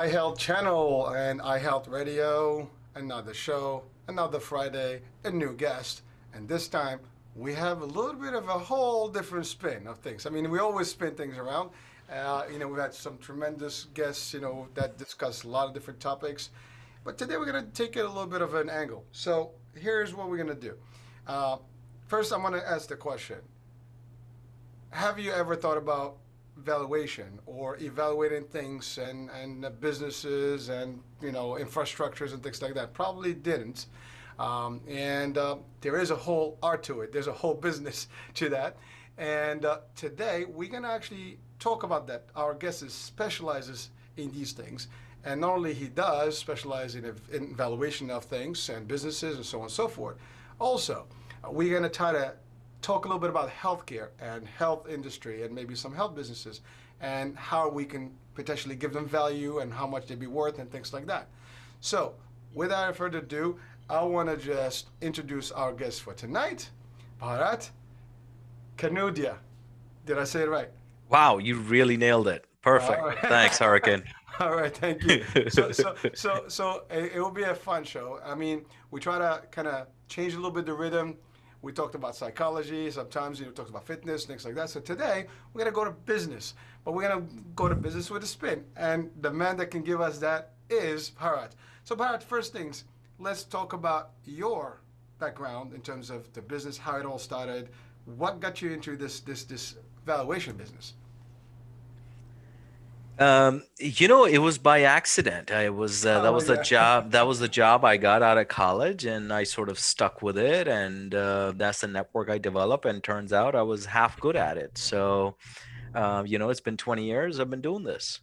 iHealth channel and iHealth radio, another show, another Friday, a new guest, and this time we have a little bit of a whole different spin of things. I mean, we always spin things around. Uh, you know, we've had some tremendous guests, you know, that discuss a lot of different topics, but today we're going to take it a little bit of an angle. So here's what we're going to do. Uh, first, I'm going to ask the question: Have you ever thought about valuation or evaluating things and, and businesses and you know infrastructures and things like that. Probably didn't. Um, and uh, there is a whole art to it. There's a whole business to that. And uh, today we're to actually talk about that. Our guest is specializes in these things. And not only he does specialize in, in valuation of things and businesses and so on and so forth. Also we're to try to talk a little bit about healthcare and health industry and maybe some health businesses and how we can potentially give them value and how much they'd be worth and things like that. So, without further ado, I want to just introduce our guest for tonight, Bharat Kanodia. Did I say it right? Wow, you really nailed it. Perfect. Right. Thanks, Hurricane. All right, thank you. So, so, so, so it will be a fun show. I mean, we try to kind of change a little bit the rhythm we talked about psychology. Sometimes you know, talked about fitness, things like that. So today we're gonna go to business, but we're gonna go to business with a spin. And the man that can give us that is Bharat. So Bharat, first things, let's talk about your background in terms of the business, how it all started. What got you into this this this valuation business? Um, you know, it was by accident. I was uh, that oh, was yeah. the job that was the job I got out of college, and I sort of stuck with it, and uh, that's the network I developed. And turns out I was half good at it. So, uh, you know, it's been 20 years I've been doing this.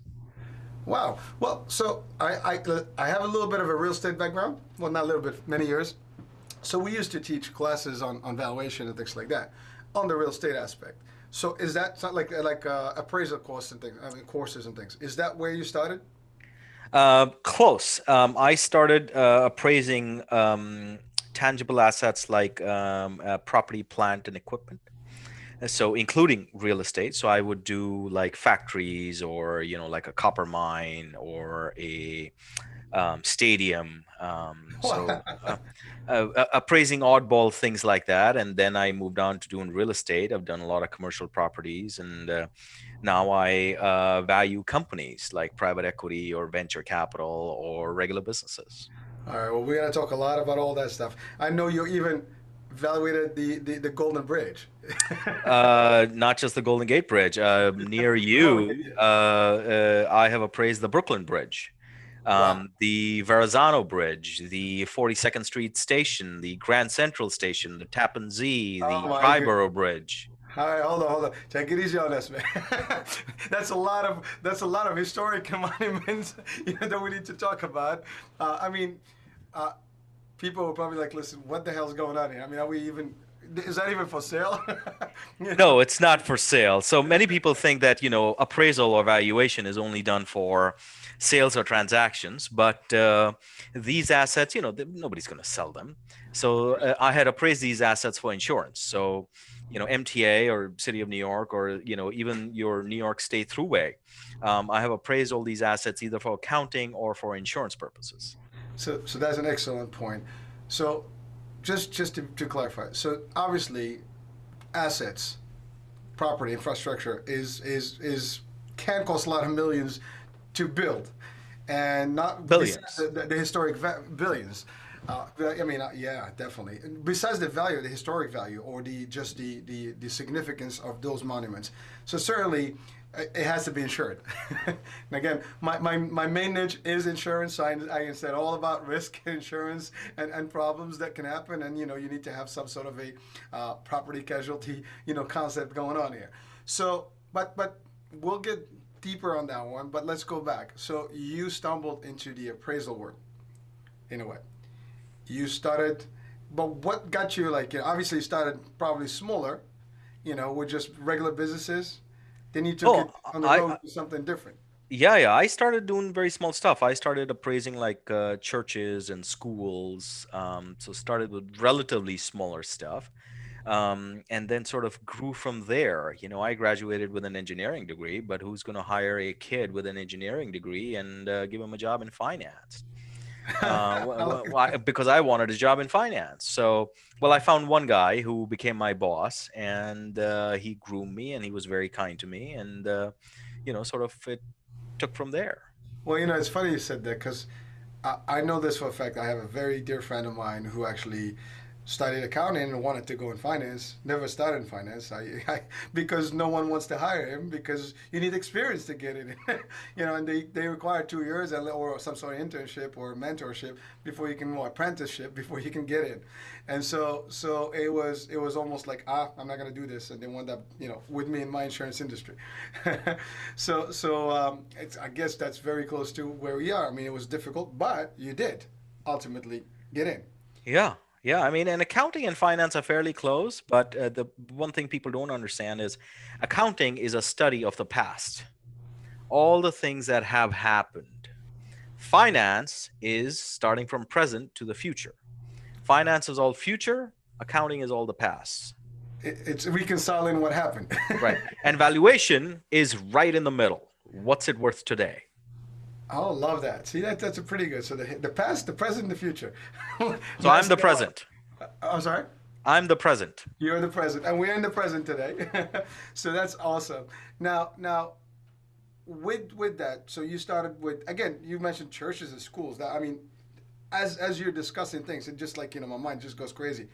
Wow. Well, so I, I I have a little bit of a real estate background. Well, not a little bit, many years. So we used to teach classes on on valuation and things like that, on the real estate aspect. So is that like like uh, appraisal course and things? I mean, courses and things. Is that where you started? Uh, close. Um, I started uh, appraising um, tangible assets like um, uh, property, plant, and equipment. So, including real estate. So, I would do like factories, or you know, like a copper mine, or a um, stadium. Um, so uh, uh, appraising oddball things like that, and then I moved on to doing real estate. I've done a lot of commercial properties, and uh, now I uh, value companies like private equity or venture capital or regular businesses. All right. Well, we're gonna talk a lot about all that stuff. I know you even evaluated the, the, the Golden Bridge. uh, not just the Golden Gate Bridge. Uh, near you, uh, uh, I have appraised the Brooklyn Bridge um, wow. the Verrazano Bridge, the 42nd Street Station, the Grand Central Station, the Tappan Zee, the oh Triborough Bridge. All right, hold on, hold on. Take it easy on us, man. that's a lot of that's a lot of historic monuments you know, that we need to talk about. Uh, I mean, uh, people will probably like, listen, what the hell's going on here? I mean, are we even is that even for sale? no, it's not for sale. So many people think that you know appraisal or valuation is only done for sales or transactions, but uh, these assets, you know, nobody's going to sell them. So uh, I had appraised these assets for insurance. So, you know, MTA or City of New York or, you know, even your New York State Thruway. Um, I have appraised all these assets either for accounting or for insurance purposes. So, so that's an excellent point. So, just just to, to clarify, so obviously, assets, property, infrastructure is is is can cost a lot of millions to build, and not billions. The, the, historic va- billions. Uh, I mean, uh, yeah, definitely. Besides the value, the historic value, or the just the, the, the significance of those monuments. So certainly, uh, it has to be insured. and again, my, my, my main niche is insurance. So I, I said all about risk insurance and, and problems that can happen. And, you know, you need to have some sort of a uh, property casualty, you know, concept going on here. So, but, but we'll get deeper on that one, but let's go back. So you stumbled into the appraisal world, in a way. You started, but what got you like? You know, obviously, you started probably smaller, you know, with just regular businesses. Then you took oh, it on the road I, to something different. Yeah, yeah. I started doing very small stuff. I started appraising like uh, churches and schools. Um, so started with relatively smaller stuff. Um, and then sort of grew from there. You know, I graduated with an engineering degree, but who's going to hire a kid with an engineering degree and uh, give him a job in finance? uh, because I wanted a job in finance. So, well, I found one guy who became my boss, and uh, he groomed me, and he was very kind to me, and uh, you know, sort of it took from there. Well, you know, it's funny you said that because I, I know this for a fact. I have a very dear friend of mine who actually studied accounting and wanted to go in finance. Never started in finance I, I, because no one wants to hire him because you need experience to get in. you know, and they, they require two years or some sort of internship or mentorship before you can or apprenticeship before you can get in. And so so it was it was almost like ah I'm not gonna do this and they wound up you know with me in my insurance industry. so so um, it's I guess that's very close to where we are. I mean it was difficult, but you did ultimately get in. Yeah, yeah, I mean, and accounting and finance are fairly close, but uh, the one thing people don't understand is accounting is a study of the past, all the things that have happened. Finance is starting from present to the future. Finance is all future, accounting is all the past. It's reconciling what happened. right. And valuation is right in the middle. What's it worth today? Oh, love that. See, that that's a pretty good. So the the past, the present, the future. so I'm the present. Uh, I'm sorry. I'm the present. You're the present, and we're in the present today. so that's awesome. Now, now, with with that, so you started with again. You mentioned churches and schools. That I mean, as as you're discussing things, it just like you know, my mind just goes crazy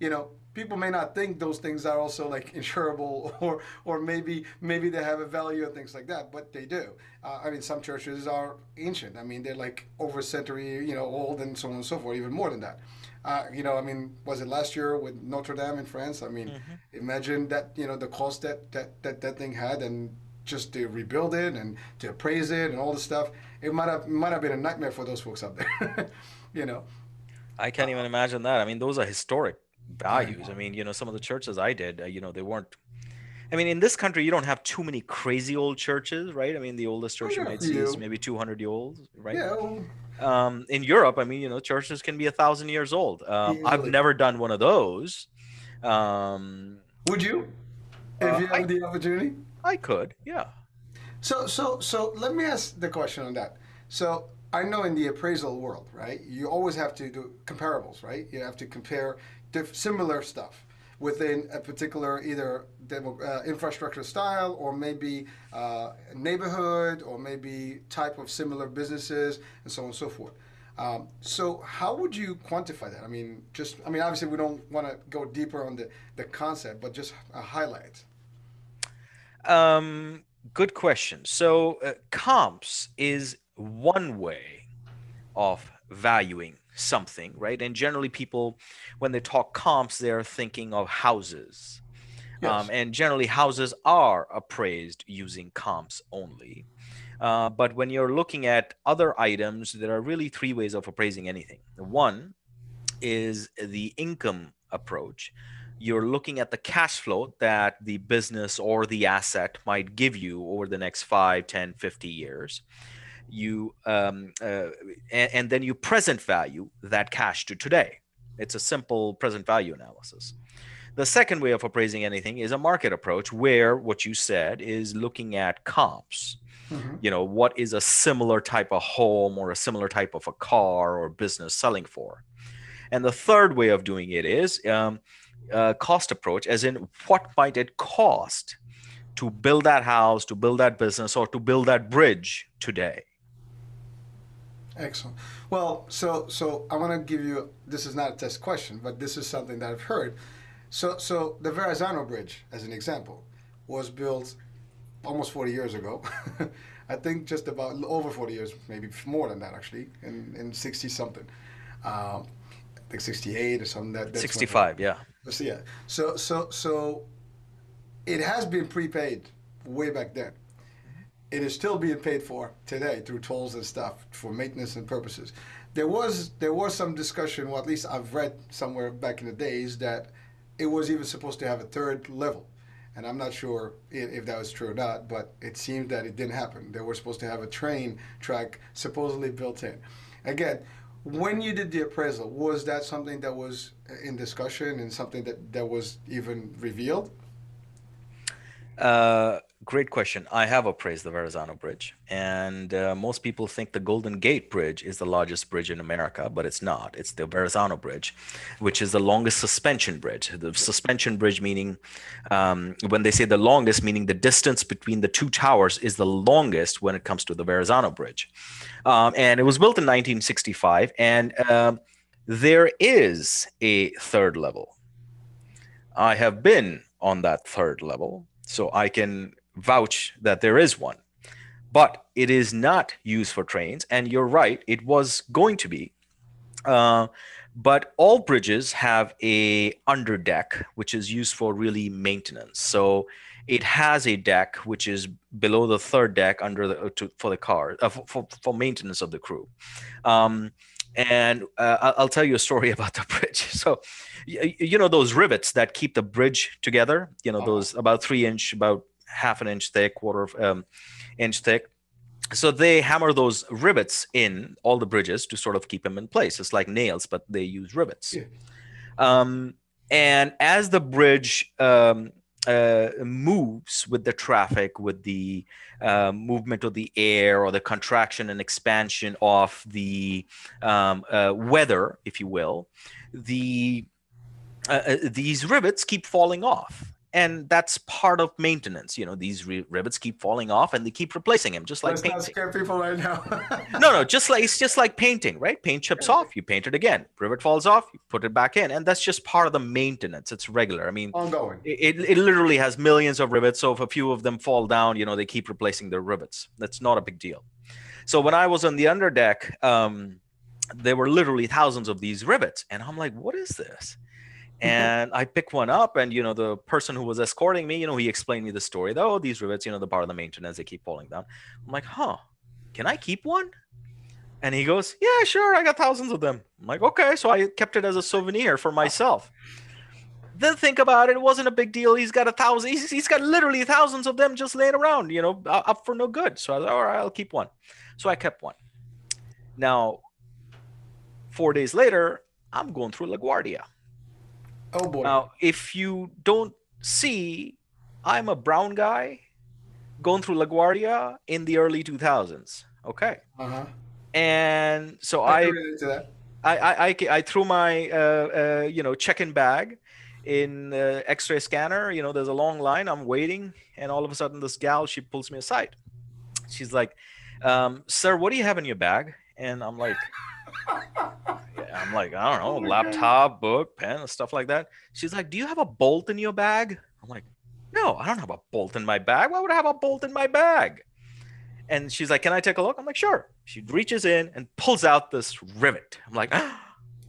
you know, people may not think those things are also like insurable or or maybe maybe they have a value and things like that, but they do. Uh, I mean, some churches are ancient. I mean, they're like over a century, you know, old and so on and so forth, even more than that. Uh, you know, I mean, was it last year with Notre Dame in France? I mean, mm-hmm. imagine that you know the cost that that that that thing had and just to rebuild it and to appraise it and all the stuff. It might have might have been a nightmare for those folks up there. you know. I can't even imagine that. I mean, those are historic values. I mean, you know, some of the churches I did, uh, you know, they weren't. I mean, in this country, you don't have too many crazy old churches, right? I mean, the oldest church you might see is maybe 200 years old, right? Yeah. Um, in Europe, I mean, you know, churches can be a thousand years old. Um, I've never done one of those. Um, Would you, if uh, you had the opportunity? I could, yeah. So, so, so, let me ask the question on that. So, I know in the appraisal world, right? You always have to do comparables, right? You have to compare diff- similar stuff within a particular either demo, uh, infrastructure style or maybe uh, neighborhood or maybe type of similar businesses and so on and so forth. Um, so how would you quantify that? I mean, just I mean, obviously we don't want to go deeper on the, the concept, but just a highlight. Um, good question. So uh, comps is one way of valuing something, right? And generally, people, when they talk comps, they're thinking of houses. Yes. Um, and generally, houses are appraised using comps only. Uh, but when you're looking at other items, there are really three ways of appraising anything. One is the income approach. You're looking at the cash flow that the business or the asset might give you over the next 5, 10, 50 years you um, uh, and, and, then you present value that cash to today. It's a simple present value analysis. The second way of appraising anything is a market approach, where what you said is looking at comps. Mm-hmm. You know, what is a similar type of home or a similar type of a car or business selling for? And the third way of doing it is um, cost approach, as in what might it cost to build that house, to build that business, or to build that bridge today? Excellent. Well, so so I want to give you. This is not a test question, but this is something that I've heard. So so the Verrazano Bridge, as an example, was built almost 40 years ago. I think just about over 40 years, maybe more than that actually, in in 60 something. Um, I think 68 or something. That 65, yeah. So yeah. So so so it has been prepaid way back then it is still being paid for today through tolls and stuff for maintenance and purposes. There was there was some discussion, or at least I've read somewhere back in the days that it was even supposed to have a third level, and I'm not sure if that was true or not. But it seemed that it didn't happen. They were supposed to have a train track supposedly built in. Again, when you did the appraisal, was that something that was in discussion and something that that was even revealed? Uh, great question. I have appraised the Verrazano Bridge, and uh, most people think the Golden Gate Bridge is the largest bridge in America, but it's not. It's the Verrazano Bridge, which is the longest suspension bridge. The suspension bridge meaning, um, when they say the longest, meaning the distance between the two towers is the longest when it comes to the Verrazano Bridge. Um, and it was built in 1965, and um, there is a third level. I have been on that third level so I can vouch that there is one. But it is not used for trains. And you're right, it was going to be. Uh, but all bridges have a under deck, which is used for really maintenance. So it has a deck which is below the third deck under the uh, to, for the car uh, for, for maintenance of the crew. Um, and uh, I'll tell you a story about the bridge. So, you know those rivets that keep the bridge together. You know uh-huh. those about three inch, about half an inch thick, quarter of um, inch thick. So they hammer those rivets in all the bridges to sort of keep them in place. It's like nails, but they use rivets. Yeah. Um, and as the bridge um, uh, moves with the traffic, with the uh, movement of the air or the contraction and expansion of the um, uh, weather, if you will, the uh, uh, these rivets keep falling off and that's part of maintenance. You know, these rivets keep falling off, and they keep replacing them, just like Let's painting. Scare people right now. no, no, just like it's just like painting, right? Paint chips off, you paint it again. Rivet falls off, you put it back in, and that's just part of the maintenance. It's regular. I mean, ongoing. It, it, it literally has millions of rivets, so if a few of them fall down, you know, they keep replacing their rivets. That's not a big deal. So when I was on the underdeck, um, there were literally thousands of these rivets, and I'm like, what is this? Mm-hmm. and I pick one up, and you know the person who was escorting me, you know, he explained me the story. Though these rivets, you know, the part of the maintenance they keep falling down. I'm like, huh? Can I keep one? And he goes, yeah, sure. I got thousands of them. I'm like, okay. So I kept it as a souvenir for myself. Then think about it. It wasn't a big deal. He's got a thousand. He's, he's got literally thousands of them just laying around, you know, up for no good. So I was like, all right, I'll keep one. So I kept one. Now, four days later, I'm going through LaGuardia Oh boy. Now, if you don't see, I'm a brown guy going through LaGuardia in the early 2000s. Okay. Uh-huh. And so I I, I, I, I, threw my, uh, uh, you know, check-in bag in the x-ray scanner. You know, there's a long line. I'm waiting. And all of a sudden this gal, she pulls me aside. She's like, um, sir, what do you have in your bag? And I'm like, I'm like, I don't know, oh laptop, God. book, pen, stuff like that. She's like, Do you have a bolt in your bag? I'm like, No, I don't have a bolt in my bag. Why would I have a bolt in my bag? And she's like, Can I take a look? I'm like, Sure. She reaches in and pulls out this rivet. I'm like, ah,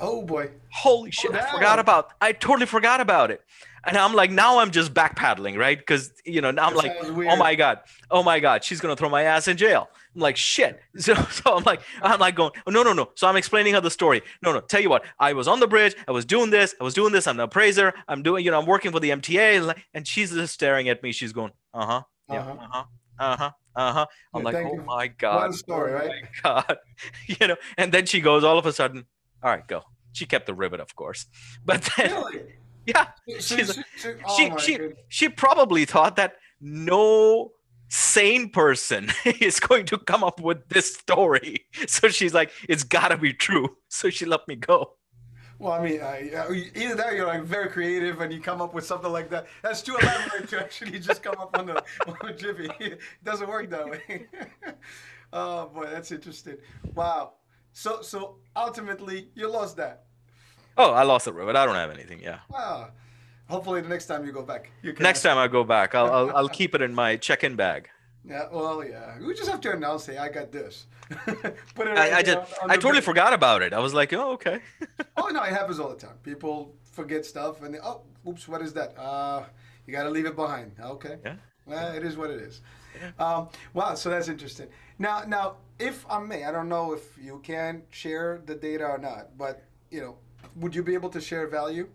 Oh boy. Holy shit. Oh, I forgot about I totally forgot about it. And I'm like, now I'm just backpedaling, right? Because you know, now I'm like, oh my god, oh my god, she's gonna throw my ass in jail. I'm like, shit. So, so I'm like, I'm like going, oh, no, no, no. So I'm explaining her the story. No, no. Tell you what, I was on the bridge. I was doing this. I was doing this. I'm the appraiser. I'm doing, you know, I'm working for the MTA. And she's just staring at me. She's going, uh huh, yeah, uh huh, uh huh, uh huh. I'm yeah, like, oh you. my god, One story, oh right? my god, you know. And then she goes, all of a sudden, all right, go. She kept the rivet, of course, but then. Really? Yeah, she, she, she, oh she, she, she probably thought that no sane person is going to come up with this story. So she's like, it's got to be true. So she let me go. Well, I mean, uh, either that you're like very creative and you come up with something like that. That's too elaborate to actually just come up on the on a jiffy. It doesn't work that way. oh boy, that's interesting. Wow. So so ultimately, you lost that. Oh, I lost it, but I don't have anything. Yeah. Wow. Hopefully, the next time you go back, you can. Next time I go back, I'll, I'll, I'll keep it in my check-in bag. Yeah, well, yeah. We just have to announce, "Hey, I got this." Put it. I, I did. I totally forgot about it. I was like, "Oh, okay." oh no, it happens all the time. People forget stuff, and they, oh, oops, what is that? Uh, you got to leave it behind. Okay. Yeah. Well, it is what it is. Um, wow, so that's interesting. Now, now, if I may, I don't know if you can share the data or not, but you know, would you be able to share value?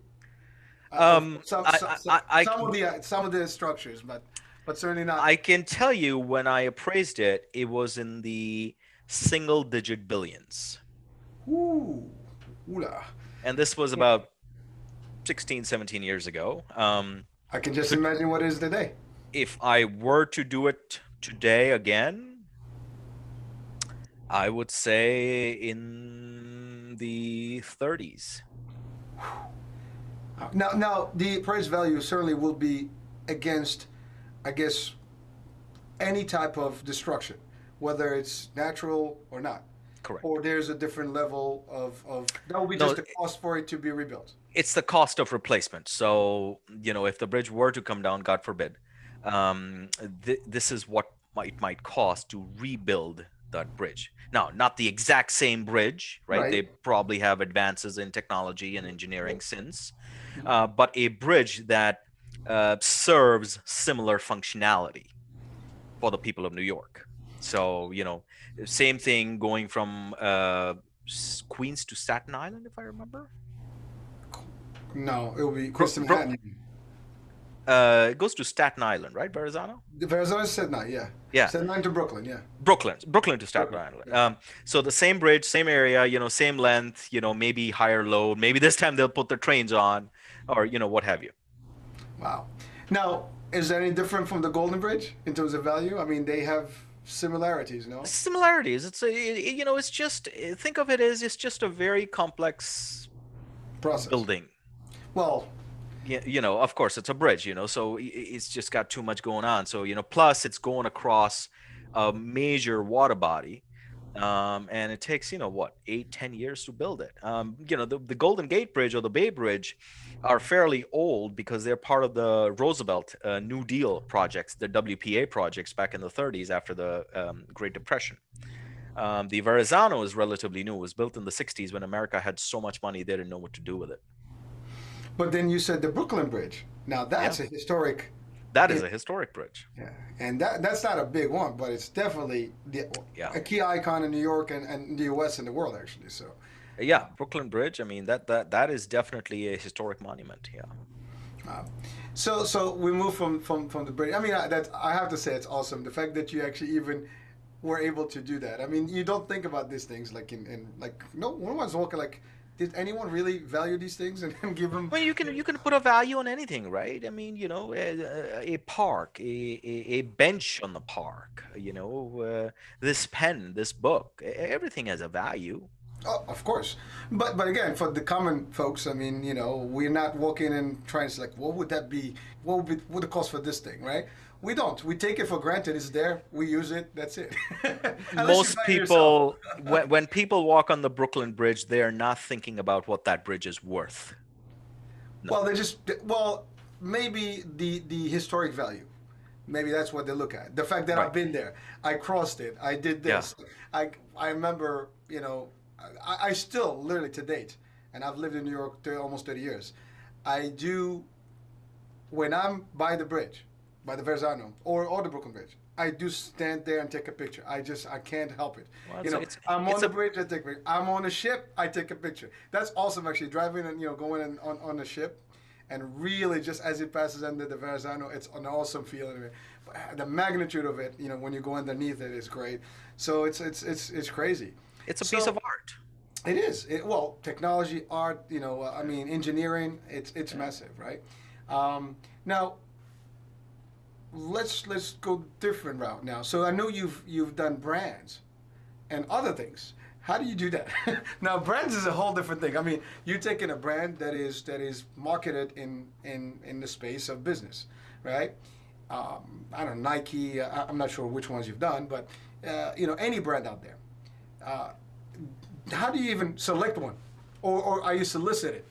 Uh, um, some, I, some, I, I, some of the some of the structures, but but certainly not. I can tell you when I appraised it, it was in the single digit billions. Ooh, ooh And this was about 16, 17 years ago. Um, I can just imagine what it is today. If I were to do it today again, I would say in the 30s. Now, now the price value certainly will be against, I guess, any type of destruction, whether it's natural or not. Correct. Or there's a different level of, of that will be no, just the cost for it to be rebuilt. It's the cost of replacement. So, you know, if the bridge were to come down, God forbid, um, th- this is what it might cost to rebuild that bridge. Now, not the exact same bridge, right? right. They probably have advances in technology and engineering since, uh, but a bridge that uh, serves similar functionality for the people of New York. So, you know, same thing going from uh, Queens to Staten Island, if I remember. No, it will be Queens to Manhattan. Uh, it goes to Staten Island, right, Verrazano? Verrazano is Staten Island, yeah. Yeah. Staten Island to Brooklyn, yeah. Brooklyn, Brooklyn to Staten Brooklyn, Island. Yeah. Um, so the same bridge, same area, you know, same length, you know, maybe higher load. Maybe this time they'll put the trains on, or you know, what have you. Wow. Now, is that any different from the Golden Bridge in terms of value? I mean, they have similarities, no? Similarities. It's a, you know, it's just think of it as it's just a very complex process building. Well, you know, of course, it's a bridge, you know, so it's just got too much going on. So, you know, plus it's going across a major water body. Um, and it takes, you know, what, eight, ten years to build it. Um, you know, the, the Golden Gate Bridge or the Bay Bridge are fairly old because they're part of the Roosevelt uh, New Deal projects, the WPA projects back in the 30s after the um, Great Depression. Um, the Verrazano is relatively new. It was built in the 60s when America had so much money they didn't know what to do with it. But then you said the Brooklyn Bridge. Now that's yeah. a historic. That is it, a historic bridge. Yeah, and that that's not a big one, but it's definitely the, yeah. a key icon in New York and, and the U.S. and the world actually. So. Yeah, Brooklyn Bridge. I mean that that that is definitely a historic monument. Yeah. Uh, so so we move from from from the bridge. I mean that I have to say it's awesome. The fact that you actually even were able to do that. I mean you don't think about these things like in, in like no one was walking like did anyone really value these things and, give them? Well, you can you can put a value on anything, right? I mean, you know, a, a park, a, a, bench on the park, you know, uh, this pen, this book, everything has a value. Oh, of course, but but again, for the common folks, I mean, you know, we're not walking and trying to like, what would that be? What would be, what the cost for this thing, right? We don't. We take it for granted. It's there. We use it. That's it. Most people, when, when people walk on the Brooklyn Bridge, they are not thinking about what that bridge is worth. No. Well, they just well maybe the the historic value. Maybe that's what they look at. The fact that right. I've been there, I crossed it, I did this. Yeah. I I remember, you know, I, I still literally to date, and I've lived in New York almost 30 years. I do when I'm by the bridge by the Verrazano or, or the Brooklyn Bridge. I do stand there and take a picture. I just I can't help it. Well, you know, it's, I'm on the bridge. I take a picture. I'm on a ship. I take a picture. That's awesome. Actually, driving and you know going in, on on a ship, and really just as it passes under the Verrazano, it's an awesome feeling. The magnitude of it, you know, when you go underneath it, is great. So it's it's it's it's crazy. It's a so, piece of art. It is. It, well, technology, art. You know, uh, I mean, engineering. It's it's yeah. massive, right? Um, now let's let's go different route now. So I know you've you've done brands and other things. How do you do that? now brands is a whole different thing. I mean, you're taking a brand that is that is marketed in in in the space of business, right? Um, I don't know Nike. Uh, I'm not sure which ones you've done, but uh, you know any brand out there. Uh, how do you even select one, or, or are you solicited?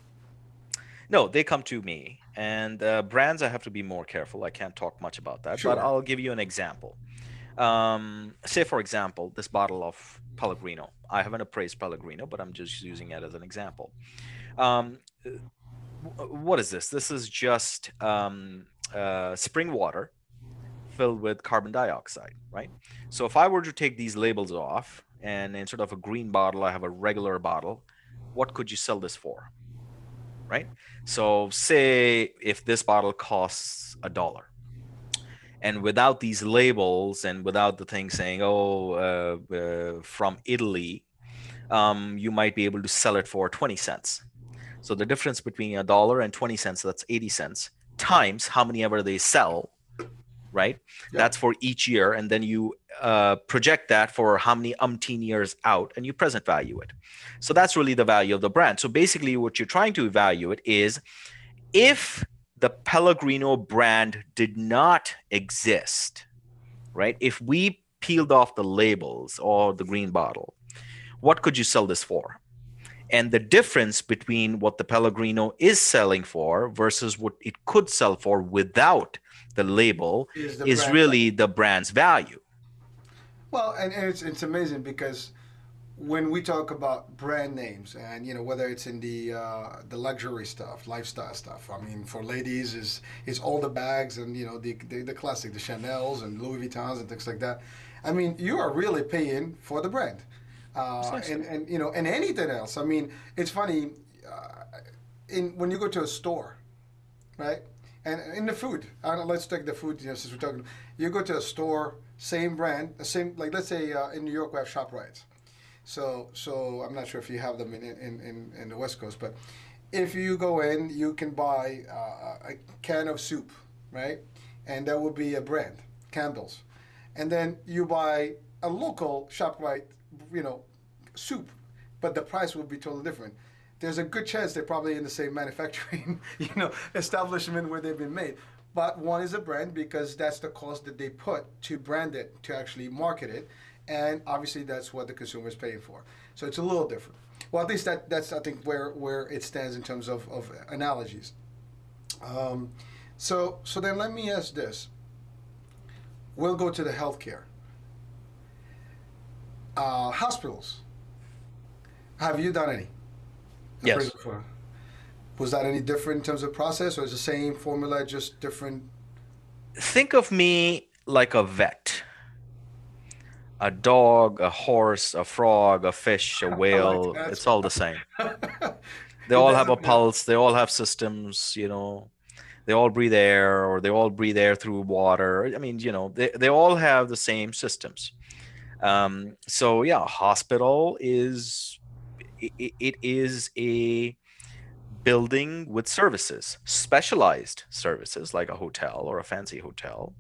No, they come to me and uh, brands, I have to be more careful. I can't talk much about that, sure. but I'll give you an example. Um, say, for example, this bottle of Pellegrino. I haven't appraised Pellegrino, but I'm just using it as an example. Um, what is this? This is just um, uh, spring water filled with carbon dioxide, right? So if I were to take these labels off and instead of a green bottle, I have a regular bottle, what could you sell this for? Right? So say if this bottle costs a dollar, and without these labels and without the thing saying, "Oh, uh, uh, from Italy," um, you might be able to sell it for 20 cents. So the difference between a dollar and 20 cents, that's 80 cents, times how many ever they sell, right? Yeah. That's for each year. And then you uh, project that for how many umpteen years out and you present value it. So that's really the value of the brand. So basically, what you're trying to evaluate is if the Pellegrino brand did not exist, right? If we peeled off the labels or the green bottle, what could you sell this for? And the difference between what the Pellegrino is selling for versus what it could sell for without the label Is the is really the brand's value. Well, and, and it's it's amazing because when we talk about brand names and you know whether it's in the uh, the luxury stuff, lifestyle stuff. I mean, for ladies is is all the bags and you know the, the the classic, the Chanel's and Louis Vuittons and things like that. I mean, you are really paying for the brand, uh, and and you know and anything else. I mean, it's funny. Uh, in when you go to a store, right? And in the food, let's take the food. You know, since we're talking, you go to a store, same brand, same like let's say uh, in New York we have Shoprite. So so I'm not sure if you have them in in, in, in the West Coast, but if you go in, you can buy uh, a can of soup, right? And that would be a brand, Campbell's, and then you buy a local Shoprite, you know, soup, but the price will be totally different there's a good chance they're probably in the same manufacturing, you know, establishment where they've been made. But one is a brand because that's the cost that they put to brand it, to actually market it, and obviously that's what the consumer is paying for. So it's a little different. Well, at least that that's I think where where it stands in terms of of analogies. Um, so so then let me ask this. We'll go to the healthcare. Uh, hospitals. Have you done any? Yes. Was that any different in terms of process, or is the same formula just different? Think of me like a vet. A dog, a horse, a frog, a fish, a whale, that. it's all the same. They all have a pulse, they all have systems, you know. They all breathe air or they all breathe air through water. I mean, you know, they, they all have the same systems. Um, so yeah, hospital is it, it is a building with services, specialized services like a hotel or a fancy hotel,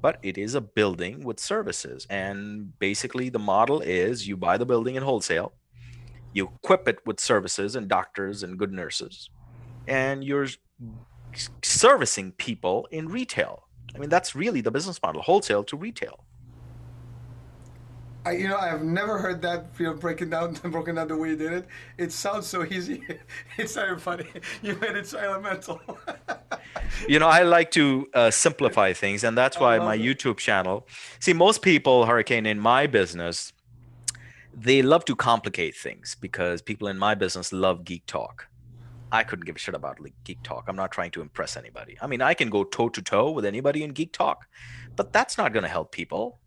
but it is a building with services. And basically, the model is you buy the building in wholesale, you equip it with services and doctors and good nurses, and you're servicing people in retail. I mean, that's really the business model wholesale to retail. I, you know, I have never heard that you know breaking down broken down the way you did it. It sounds so easy. It's not even funny. You made it so elemental. you know i like to uh, simplify things and that's why my it. youtube channel see most people hurricane in my business they love to complicate things because people in my business love geek talk i couldn't give a shit about like, geek talk i'm not trying to impress anybody i mean i can go toe to toe with anybody in geek talk but that's not going to help people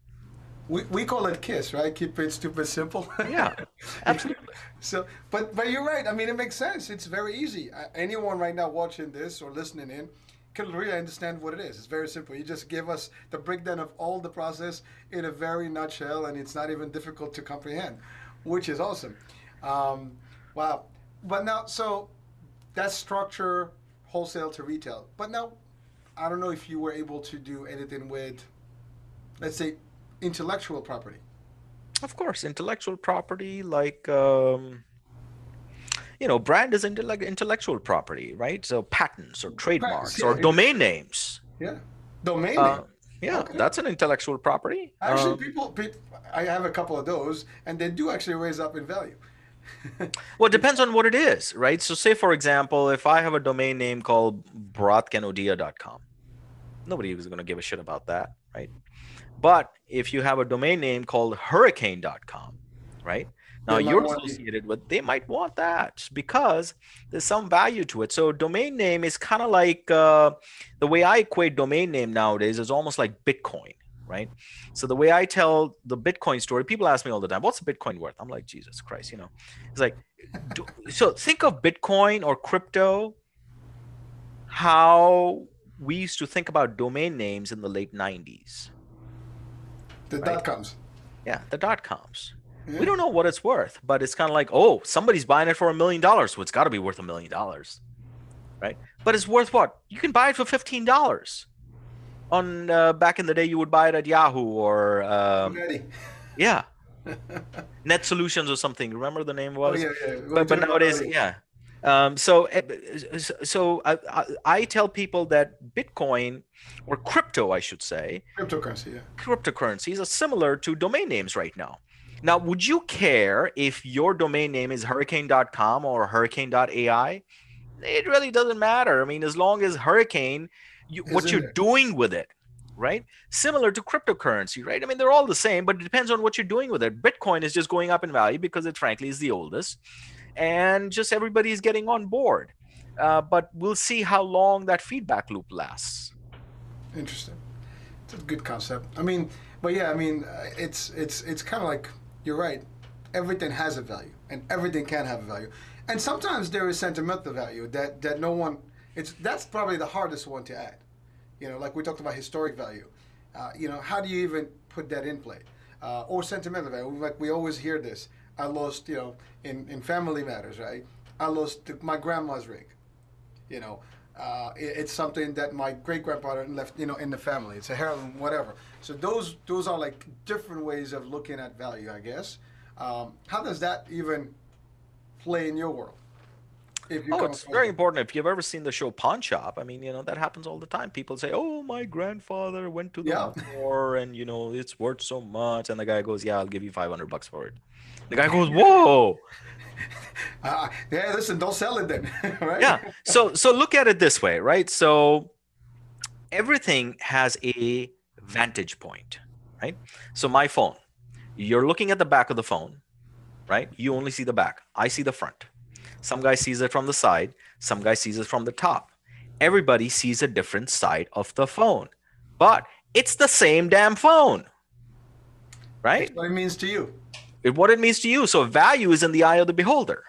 we, we call it KISS, right? Keep it stupid simple. yeah absolutely So, but but you're right. I mean, it makes sense. It's very easy. Anyone right now watching this or listening in can really understand what it is. It's very simple. You just give us the breakdown of all the process in a very nutshell, and it's not even difficult to comprehend, which is awesome. Um, wow. But now, so that's structure, wholesale to retail. But now, I don't know if you were able to do anything with, let's say, intellectual property. Of course, intellectual property, like um, you know, brand is intellectual property, right? So patents or trademarks yeah, or domain names. Yeah. Domain Uh, name. yeah, Okay. that's an intellectual property. Actually, Um, people, people, I have a couple of those, and they do actually raise up in value. well, it depends on what it is, right? So, say for example, if I have a domain name called bharatkanodia.com, nobody is going to give a shit about that, right? But if you have a domain name called hurricane.com, right? Now you're associated with, they might want that because there's some value to it. So domain name is kind of like uh, the way I equate domain name nowadays is almost like Bitcoin, right? So the way I tell the Bitcoin story, people ask me all the time, "What's a Bitcoin worth?" I'm like, Jesus Christ, you know, it's like, do, so think of Bitcoin or crypto, how we used to think about domain names in the late 90s The Right. dot coms. yeah the dot coms Yeah. We don't know what it's worth, but it's kind of like, oh, somebody's buying it for a million dollars, so it's got to be worth a million dollars, right? But it's worth what? You can buy it for fifteen dollars. On uh, back in the day, you would buy it at Yahoo or um, yeah, Net Solutions or something. Remember the name was? Oh, yeah, yeah. But, but nowadays, yeah. Um, so, eh, so I, I, I, tell people that Bitcoin or crypto, I should say, cryptocurrency, yeah, cryptocurrencies are similar to domain names right now. Now, would you care if your domain name is hurricane.com or hurricane.ai? It really doesn't matter. I mean, as long as hurricane, you, what you're it? doing with it, right? Similar to cryptocurrency, right? I mean, they're all the same, but it depends on what you're doing with it. Bitcoin is just going up in value because it, frankly, is the oldest and just everybody's getting on board. Uh, but we'll see how long that feedback loop lasts. Interesting. It's a good concept. I mean, but yeah, I mean, uh, it's it's it's kind of like you're right. Everything has a value, and everything can have a value, and sometimes there is sentimental value that that no one. It's that's probably the hardest one to add. You know, like we talked about historic value. Uh, you know, how do you even put that in play? Uh, or sentimental value. Like we always hear this. I lost, you know, in, in family matters, right? I lost my grandma's ring. You know, uh, it, it's something that my great grandfather left, you know, in the family. It's a heirloom, whatever. So those those are like different ways of looking at value, I guess. Um, how does that even play in your world? Oh, it's very important. If you've ever seen the show Pawn Shop, I mean, you know that happens all the time. People say, "Oh, my grandfather went to the yeah. war, and you know it's worth so much," and the guy goes, "Yeah, I'll give you five hundred bucks for it." The guy goes, "Whoa." Uh, yeah, listen, don't sell it then, right? Yeah. So so look at it this way, right? So everything has a vantage point, right? So my phone, you're looking at the back of the phone, right? You only see the back. I see the front. Some guy sees it from the side, some guy sees it from the top. Everybody sees a different side of the phone. But it's the same damn phone. Right? That's what it means to you it, what it means to you. So value is in the eye of the beholder.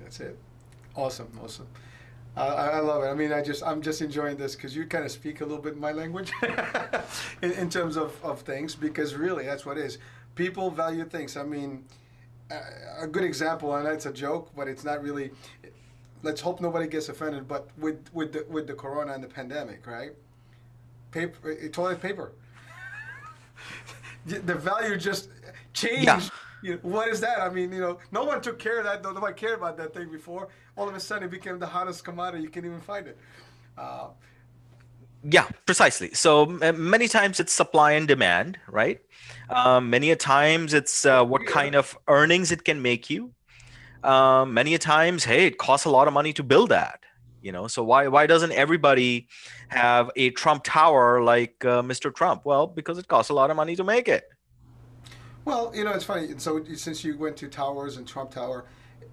That's it. Awesome, awesome. Uh, I, love it. I mean, I just I'm just enjoying this because you kind of speak a little bit my language in, in, terms of, of things because really that's what it is. People value things. I mean, a good example, and it's a joke, but it's not really. Let's hope nobody gets offended. But with with the, with the corona and the pandemic, right? Paper, toilet paper. the value just changed. Yeah you know, what is that? I mean, you know, no one took care of that. Nobody cared about that thing before. All of a sudden, it became the hottest commodity. You can't even find it. Uh, yeah, precisely. So many times it's supply and demand, right? Um, many a times it's uh, what kind of earnings it can make you. Um, many a times, hey, it costs a lot of money to build that. You know, so why why doesn't everybody have a Trump Tower like uh, Mr. Trump? Well, because it costs a lot of money to make it. Well, you know, it's funny. So since you went to towers and Trump Tower,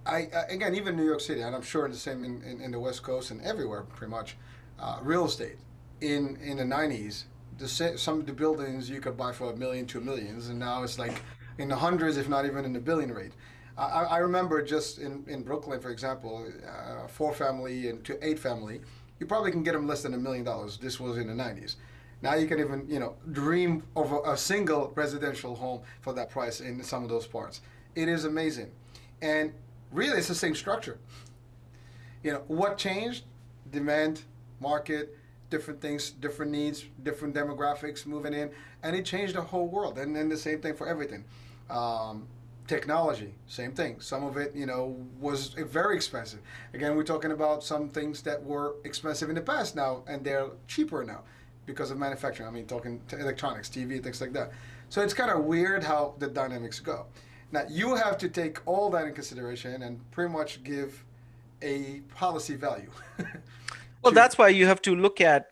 I, again, even New York City, and I'm sure the same in, in, in the West Coast and everywhere, pretty much, uh, real estate in in the '90s, the some of the buildings you could buy for a million, two millions, and now it's like in the hundreds, if not even in the billion rate. I, I remember just in, in Brooklyn, for example, uh, four family and to eight family, you probably can get them less than a million dollars. This was in the '90s. Now you can even, you know, dream of a, a, single residential home for that price in some of those parts. It is amazing. And really, it's the same structure. You know, what changed? Demand, market, different things, different needs, different demographics moving in, and it changed the whole world. And then the same thing for everything. Um, technology, same thing. Some of it, you know, was very expensive. Again, we're talking about some things that were expensive in the past now, and they're cheaper now because of manufacturing. I mean, talking to electronics, TV, things like that. So it's kind of weird how the dynamics go. Now you have to take all that in consideration and pretty much give a policy value. well, that's why you have to look at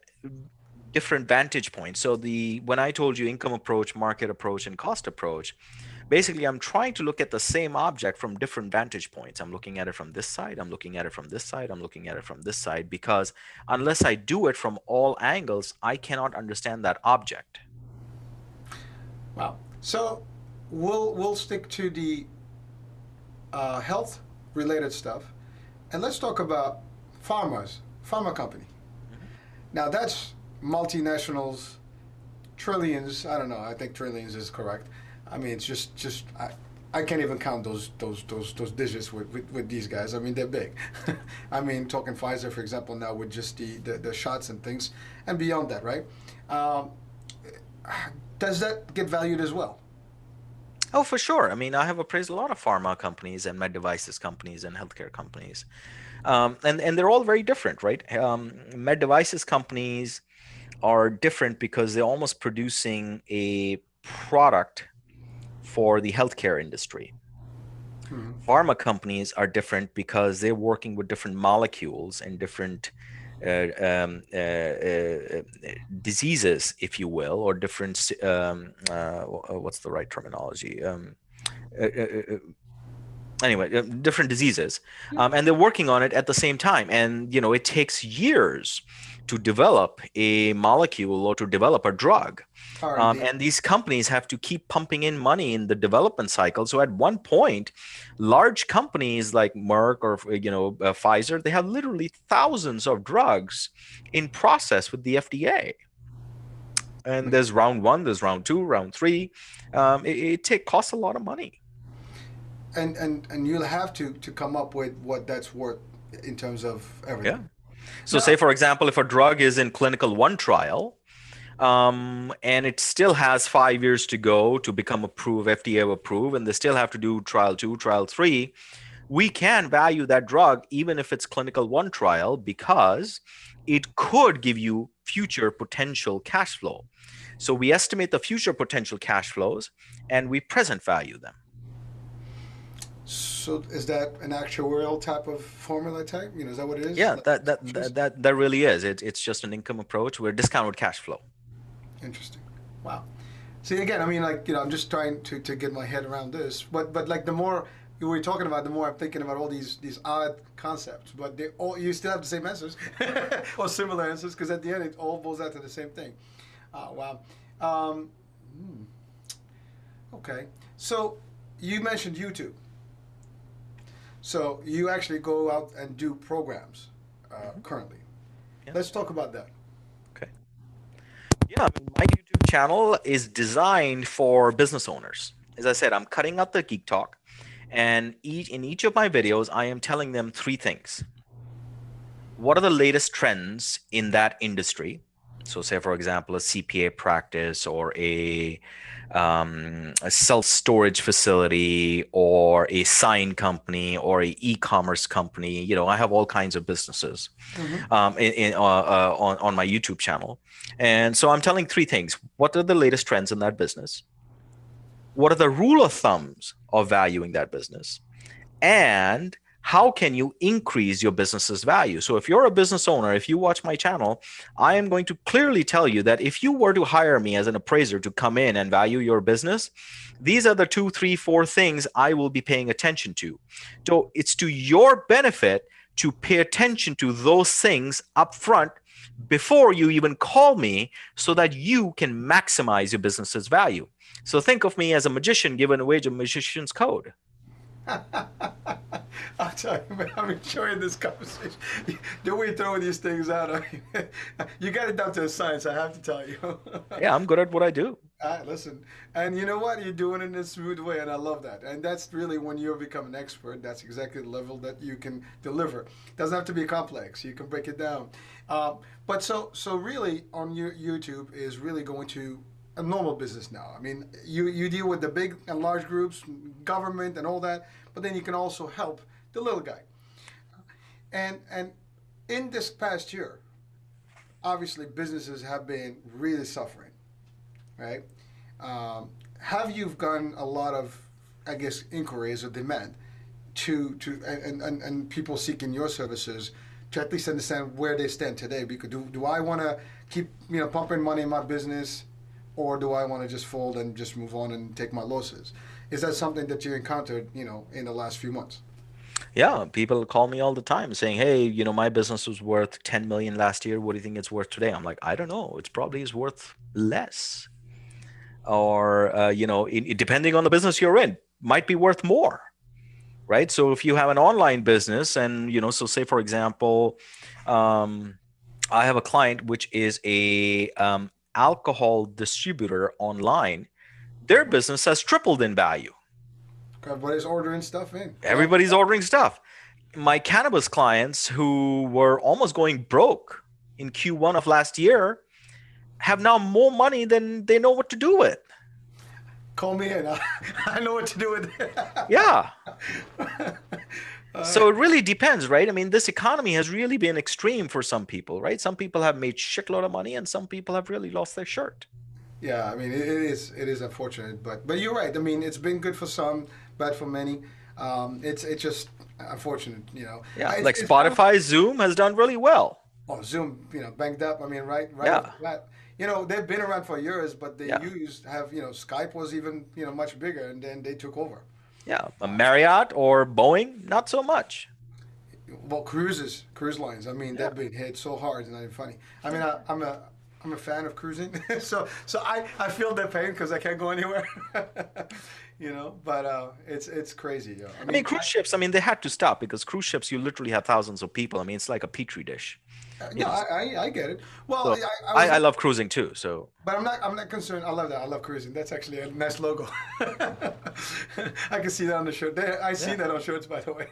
different vantage points. So the when I told you income approach, market approach, and cost approach, basically i'm trying to look at the same object from different vantage points. I'm looking at it from this side i'm looking at it from this side i'm looking at it from this side because unless i do it from all angles i cannot understand that object. Wow. So we'll we'll stick to the uh, health related stuff and let's talk about farmers pharma company mm-hmm. now that's multinationals trillions i don't know i think trillions is correct I mean, it's just just I, I can't even count those those those those digits with, with, with these guys. I mean, they're big. I mean, talking Pfizer, for example, now with just the, the, the shots and things, and beyond that, right? Um, does that get valued as well? Oh, for sure. I mean, I have appraised a lot of pharma companies and med devices companies and healthcare companies, um, and and they're all very different, right? Um, med devices companies are different because they're almost producing a product for the healthcare industry. Mm-hmm. Pharma companies are different because they're working with different molecules and different uh, um, uh, uh, diseases, if you will, or different. Um, uh, what's the right terminology? Um, uh, uh, anyway, different diseases, um, and they're working on it at the same time. And you know, it takes years to develop a molecule or to develop a drug. Um, and these companies have to keep pumping in money in the development cycle. So at one point, large companies like Merck or you know uh, Pfizer, they have literally thousands of drugs in process with the FDA. And there's round one, there's round two, round three. Um, it, it take, costs a lot of money. And and and you'll have to to come up with what that's worth in terms of everything. Yeah. So, say for example, if a drug is in clinical one trial, um, and it still has five years to go to become approved, FDA approved, and they still have to do trial two, trial three. We can value that drug even if it's clinical one trial because it could give you future potential cash flow. So we estimate the future potential cash flows and we present value them. So is that an actuarial type of formula type? You know, is that what it is? Yeah, that that that that, that really is. It, it's just an income approach. We're discounted cash flow. Interesting. Wow. See, again, I mean, like, you know, I'm just trying to, to get my head around this. But, but like, the more you were talking about, the more I'm thinking about all these these odd concepts. But they all you still have the same answers or similar answers because at the end it all boils out to the same thing. Uh, wow. Um, hmm. Okay. So you mentioned YouTube. So you actually go out and do programs uh, mm-hmm. currently. Yeah. Let's talk about that. Okay. Yeah, my YouTube channel is designed for business owners. As I said, I'm cutting out the geek talk, and each in each of my videos, I am telling them three things. What are the latest trends in that industry? So, say for example, a CPA practice or a um, a self storage facility or a sign company or a e-commerce company. You know, I have all kinds of businesses mm-hmm. um, in, in uh, uh, on on my YouTube channel, and so I'm telling three things: what are the latest trends in that business? What are the rule of thumbs of valuing that business? And how can you increase your business's value? So, if you're a business owner, if you watch my channel, I am going to clearly tell you that if you were to hire me as an appraiser to come in and value your business, these are the two, three, four things I will be paying attention to. So, it's to your benefit to pay attention to those things up front before you even call me so that you can maximize your business's value. So, think of me as a magician giving away a magician's code. I'll tell you, man, I'm enjoying this conversation. The way you throw these things out, you got it down to a science, I have to tell you. yeah, I'm good at what I do. Uh, listen, and you know what? You're doing it in a smooth way, and I love that. And that's really when you become an expert. That's exactly the level that you can deliver. It Doesn't have to be complex. You can break it down. Um, but so, so really, on your YouTube is really going to a normal business now. I mean, you you deal with the big and large groups, government, and all that, but then you can also help the little guy. And and in this past year, obviously businesses have been really suffering, right? Um, have you gotten a lot of, I guess, inquiries or demand to to and, and, and people seeking your services to at least understand where they stand today? Because do, do I want to keep you know pumping money in my business? Or do I want to just fold and just move on and take my losses? Is that something that you encountered, you know, in the last few months? Yeah, people call me all the time saying, "Hey, you know, my business was worth 10 million last year. What do you think it's worth today?" I'm like, "I don't know. It's probably is worth less." Or uh, you know, it, depending on the business you're in, might be worth more. Right? So if you have an online business and, you know, so say for example, um, I have a client which is a um, alcohol distributor online, their business has tripled in value. Everybody's ordering stuff in. Everybody's ordering stuff. My cannabis clients who were almost going broke in Q1 of last year have now more money than they know what to do with. Call me in. I know what to do with it. Yeah. so it really depends, right? I mean, this economy has really been extreme for some people, right? Some people have made shitload of money, and some people have really lost their shirt. Yeah, I mean, it, it is it is unfortunate, but but you're right. I mean, it's been good for some, bad for many. Um, it's it's just unfortunate, you know. Yeah, like Spotify, Zoom has done really well. Oh, Zoom, you know, banked up. I mean, right, right. Yeah. off. You know, they've been around for years, but they Yeah. used have you know Skype was even you know much bigger, and then they took over. Yeah, a Marriott or Boeing, not so much. Well, cruises, cruise lines. I mean, they've been hit so hard. It's not even funny. I mean, I, I'm a I'm a fan of cruising, so so I, I feel their pain because I can't go anywhere. you know, but uh, it's it's crazy. Yo. I mean, cruise ships. I mean, they had to stop because cruise ships, you literally have thousands of people. I mean, it's like a petri dish. Uh, no, I, I, I get it. Well, So I, I, I, I love cruising too. So but I'm not I'm not concerned. I love that. I love cruising. That's actually a nice logo. I can see that on the shirt. There, I see Yeah. that on shirts, by the way.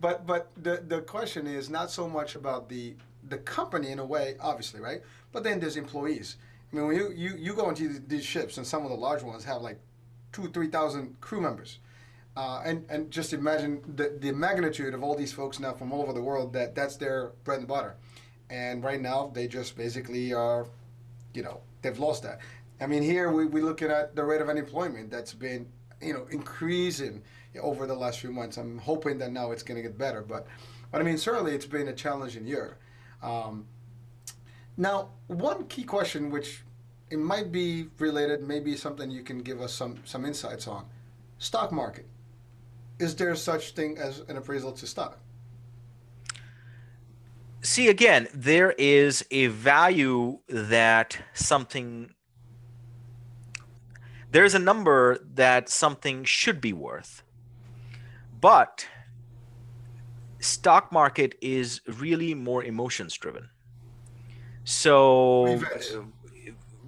But but the the question is not so much about the the company in a way, obviously, right? But then there's employees. I mean, when you you, you go into these ships, and some of the large ones have like two three thousand crew members. Uh, and and just imagine the, the magnitude of all these folks now from all over the world that that's their bread and butter, and right now they just basically are, you know, they've lost that. I mean, here we we looking at the rate of unemployment that's been you know increasing over the last few months. I'm hoping that now it's going to get better, but but I mean certainly it's been a challenging year. Um, now, one key question, which it might be related, maybe something you can give us some some insights on, stock market. Is there such thing as an appraisal to stock? See again, there is a value that something. There's a number that something should be worth, but stock market is really more emotions driven. So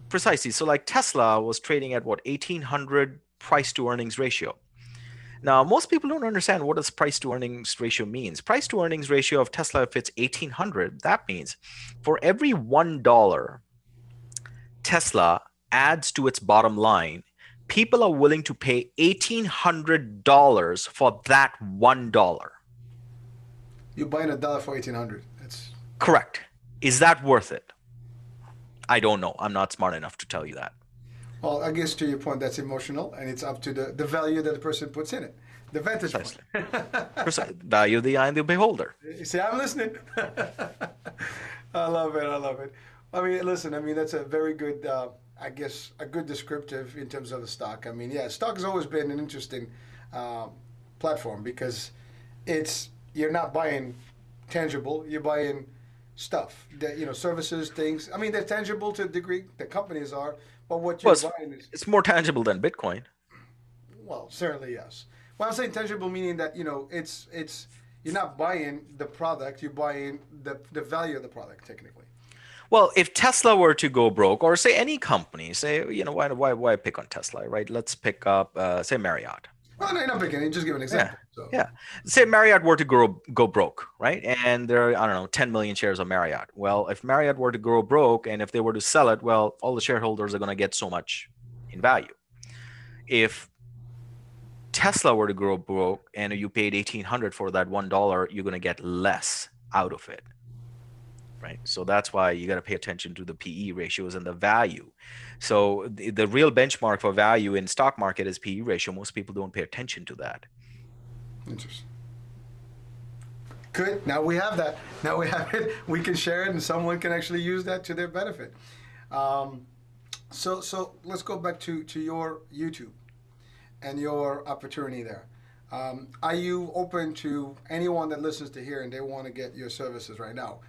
precisely. So like Tesla was trading at what 1800 price to earnings ratio. Now, most people don't understand what does price to earnings ratio means. Price to earnings ratio of Tesla, if it's 1800, that means for every $1 Tesla adds to its bottom line, people are willing to pay $1,800 for that $1. You're buying a dollar for eighteen hundred. That's Correct. Is that worth it? I don't know. I'm not smart enough to tell you that. Well, I guess to your point, that's emotional, and it's up to the, the value that the person puts in it, the vantage Precisely. point. Value the eye and the beholder. You see, I'm listening. I love it. I love it. I mean, listen. I mean, that's a very good. Uh, I guess a good descriptive in terms of the stock. I mean, yeah, stock has always been an interesting um, platform because it's you're not buying tangible. You're buying stuff that you know, services, things. I mean, they're tangible to a degree. The companies are, but what you're Well, buying is It's more tangible than Bitcoin. well, certainly yes. Well, I'm saying tangible meaning that you know it's it's you're not buying the product, you're buying the the value of the product technically. Well, if Tesla were to go broke, or say any company, say you know why why why pick on Tesla, right? Let's pick up uh, say Marriott. Well, no, not beginning. Just give an example. So, Yeah. Say Marriott were to go go broke, right? And there are I don't know 10 million shares of Marriott. Well, if Marriott were to go broke, and if they were to sell it, well, all the shareholders are going to get so much in value. If Tesla were to go broke and you paid 1800 for that one dollar, you're going to get less out of it. Right. So that's why you got to pay attention to the PE ratios and the value. So the, the real benchmark for value in stock market is PE ratio. Most people don't pay attention to that. interesting. Good. Now we have that. Now we have it. We can share it, and someone can actually use that to their benefit. Um, so, so let's go back to to your YouTube and your opportunity there. Um, are you open to anyone that listens to here and they want to get your services right now?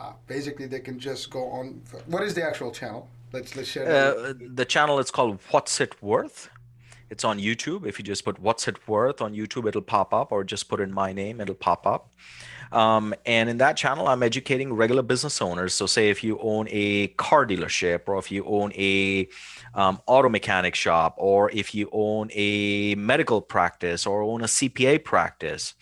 Uh, basically, they can just go on. What is the actual channel? Let's let's share. Uh, the channel is called What's It Worth? It's on YouTube. If you just put "What's It Worth" on YouTube, it'll pop up, or just put in my name, it'll pop up. Um, and in that channel, I'm educating regular business owners. So, say if you own a car dealership, or if you own a um, auto mechanic shop, or if you own a medical practice, or own a CPA practice,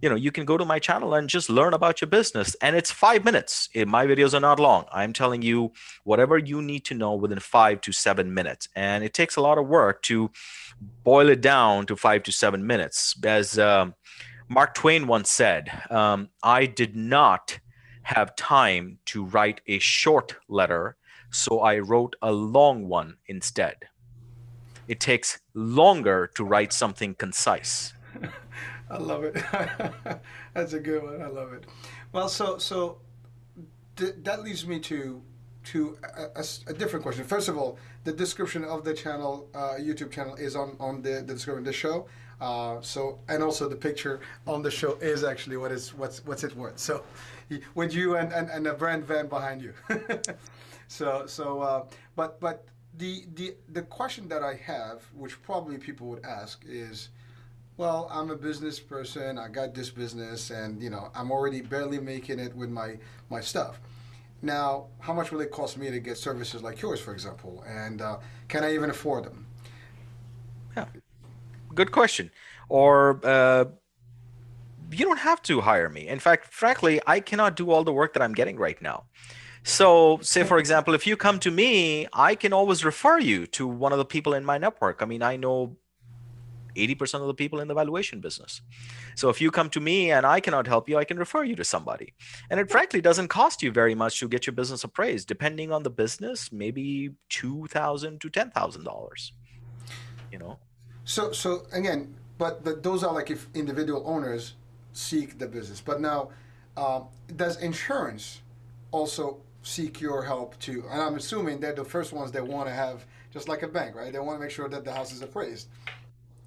you know, you can go to my channel and just learn about your business. And it's five minutes. My videos are not long. I'm telling you whatever you need to know within five to seven minutes. And it takes a lot of work to boil it down to five to seven minutes. As um, Mark Twain once said, um, I did not have time to write a short letter, so I wrote a long one instead. It takes longer to write something concise. I love it. That's a good one. I love it. Well, so so th- that leads me to to a, a, a, different question. First of all, the description of the channel, uh, YouTube channel, is on on the, the description of the show. Uh, so and also the picture on the show is actually what is what's what's it worth. So with you and, and, and a brand van behind you. so so uh, but but the the the question that I have, which probably people would ask, is, well, I'm a business person. I got this business, and you know I'm already barely making it with my my stuff. Now, how much will it cost me to get services like yours, for example? And uh, can I even afford them? Yeah good question. Or uh, you don't have to hire me. In fact, frankly, I cannot do all the work that I'm getting right now. So, say for example, if you come to me, I can always refer you to one of the people in my network. I mean, I know 80% of the people in the valuation business. So if you come to me and I cannot help you, I can refer you to somebody. And it frankly doesn't cost you very much to get your business appraised. Depending on the business, maybe 2,000 to $10,000. You know? So, so again, but the, those are like if individual owners seek the business. But now, uh, does insurance also seek your help too? And I'm assuming they're the first ones that want to have, just like a bank, right? They want to make sure that the house is appraised.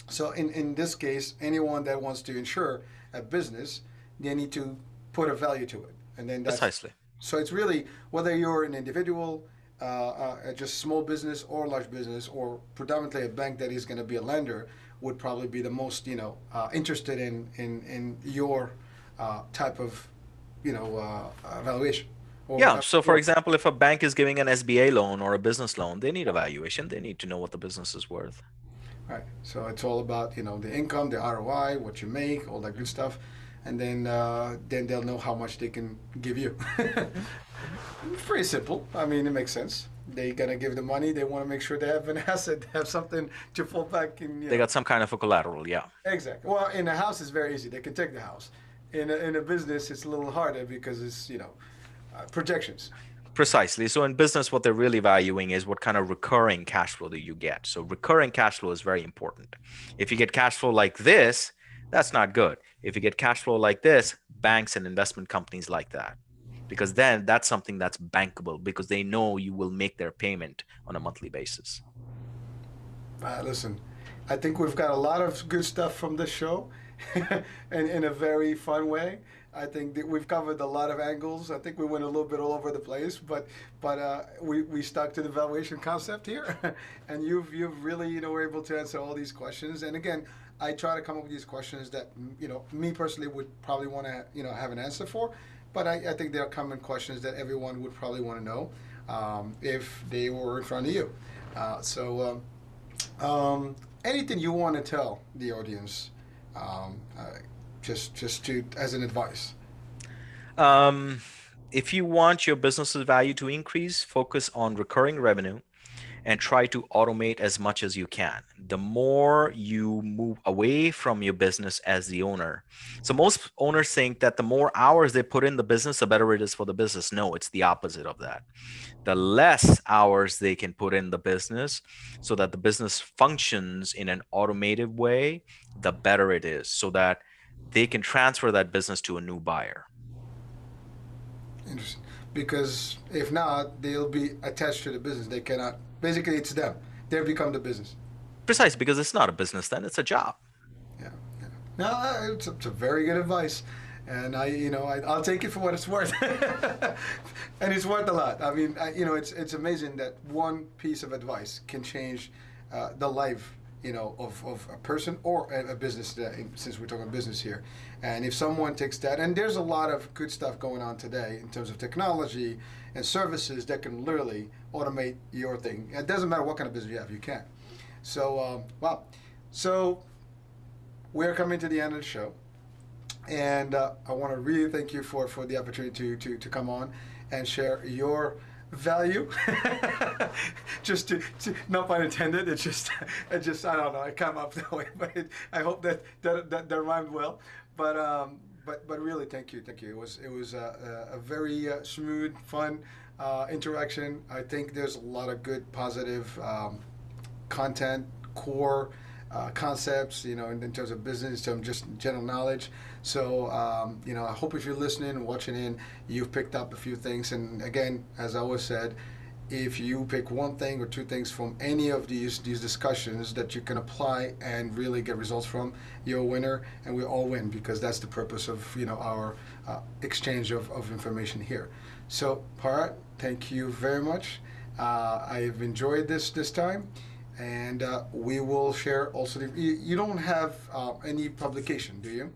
So in, in this case, anyone that wants to insure a business, they need to put a value to it. And then that's, precisely. So it's really whether you're an individual, uh, uh, just small business or large business, or predominantly a bank that is going to be a lender, would probably be the most you know uh, interested in in in your uh, type of you know uh, valuation. yeah. So, for example, if a bank is giving an SBA loan or a business loan, they need a valuation. They need to know what the business is worth. Right. So it's all about you know the income, the ROI, what you make, all that good stuff, and then uh, then they'll know how much they can give you. Pretty simple. I mean, it makes sense. They're gonna give the money. They want to make sure they have an asset, they have something to fall back in. They know. got some kind of a collateral, yeah. Exactly. Well, in a house, it's very easy. They can take the house. In a, in a business, it's a little harder because it's you know uh, projections. Precisely. So in business, what they're really valuing is what kind of recurring cash flow do you get. So recurring cash flow is very important. If you get cash flow like this, that's not good. If you get cash flow like this, banks and investment companies like that because then that's something that's bankable because they know you will make their payment on a monthly basis. Uh, listen, I think we've got a lot of good stuff from this show and in a very fun way. I think we've covered a lot of angles. I think we went a little bit all over the place, but but uh, we, we stuck to the valuation concept here, and you've you've really you know were able to answer all these questions. And again, I try to come up with these questions that you know me personally would probably want to you know have an answer for, but I, I think they are common questions that everyone would probably want to know um, if they were in front of you. Uh, so, um, um, anything you want to tell the audience, um, uh, just just to as an advice. Um, if you want your business's value to increase, focus on recurring revenue and try to automate as much as you can. The more you move away from your business as the owner. So most owners think that the more hours they put in the business, the better it is for the business. No, it's the opposite of that. The less hours they can put in the business so that the business functions in an automated way, the better it is so that they can transfer that business to a new buyer. Interesting. Because if not, they'll be attached to the business. They cannot Basically, it's them. They become the business. Precisely, because it's not a business then; it's a job. Yeah, yeah. No, uh, it's a, it's a very good advice, and I, you know, I, will take it for what it's worth, and it's worth a lot. I mean, I, you know, it's it's amazing that one piece of advice can change uh, the life you know, of, of a person or a, business today, since we're talking business here. And if someone takes that, and there's a lot of good stuff going on today in terms of technology and services that can literally automate your thing. It doesn't matter what kind of business you have, you can. So, um, wow. So, we're coming to the end of the show. And uh, I want to really thank you for, for the opportunity to, to, to come on and share your value. just to, to, no pun intended. It's just, it just, I don't know. It came up that way, but it, I hope that that, that that rhymed well. But um, but but really, thank you, thank you. It was it was a, a very uh, smooth, fun uh, interaction. I think there's a lot of good, positive um, content, core. Uh, concepts, you know, in, in, terms of business, some just general knowledge. So, um, you know, I hope if you're listening and watching in, you've picked up a few things. And again, as I always said, if you pick one thing or two things from any of these these discussions that you can apply and really get results from, you're a winner, and we all win because that's the purpose of you know our uh, exchange of, of information here. So, Bharat, thank you very much. Uh, I've enjoyed this this time and uh, we will share also the, you, you don't have uh, any publication do you?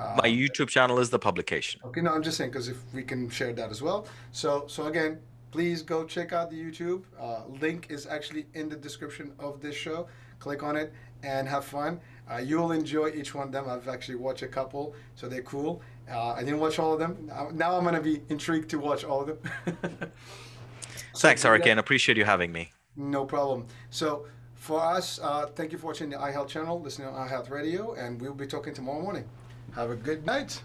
Uh, my youtube channel is the publication. Okay no i'm just saying because if we can share that as well. So so again please go check out the youtube. Uh, link is actually in the description of this show. Click on it and have fun. Uh, you'll enjoy each one of them. I've actually watched a couple so they're cool. Uh, i didn't watch all of them. Now i'm going to be intrigued to watch all of them. So, thanks Hurricane. Appreciate you having me no problem. So for us, uh, thank you for watching the iHealth channel, listening on iHealth Radio, and we'll be talking tomorrow morning. Have a good night.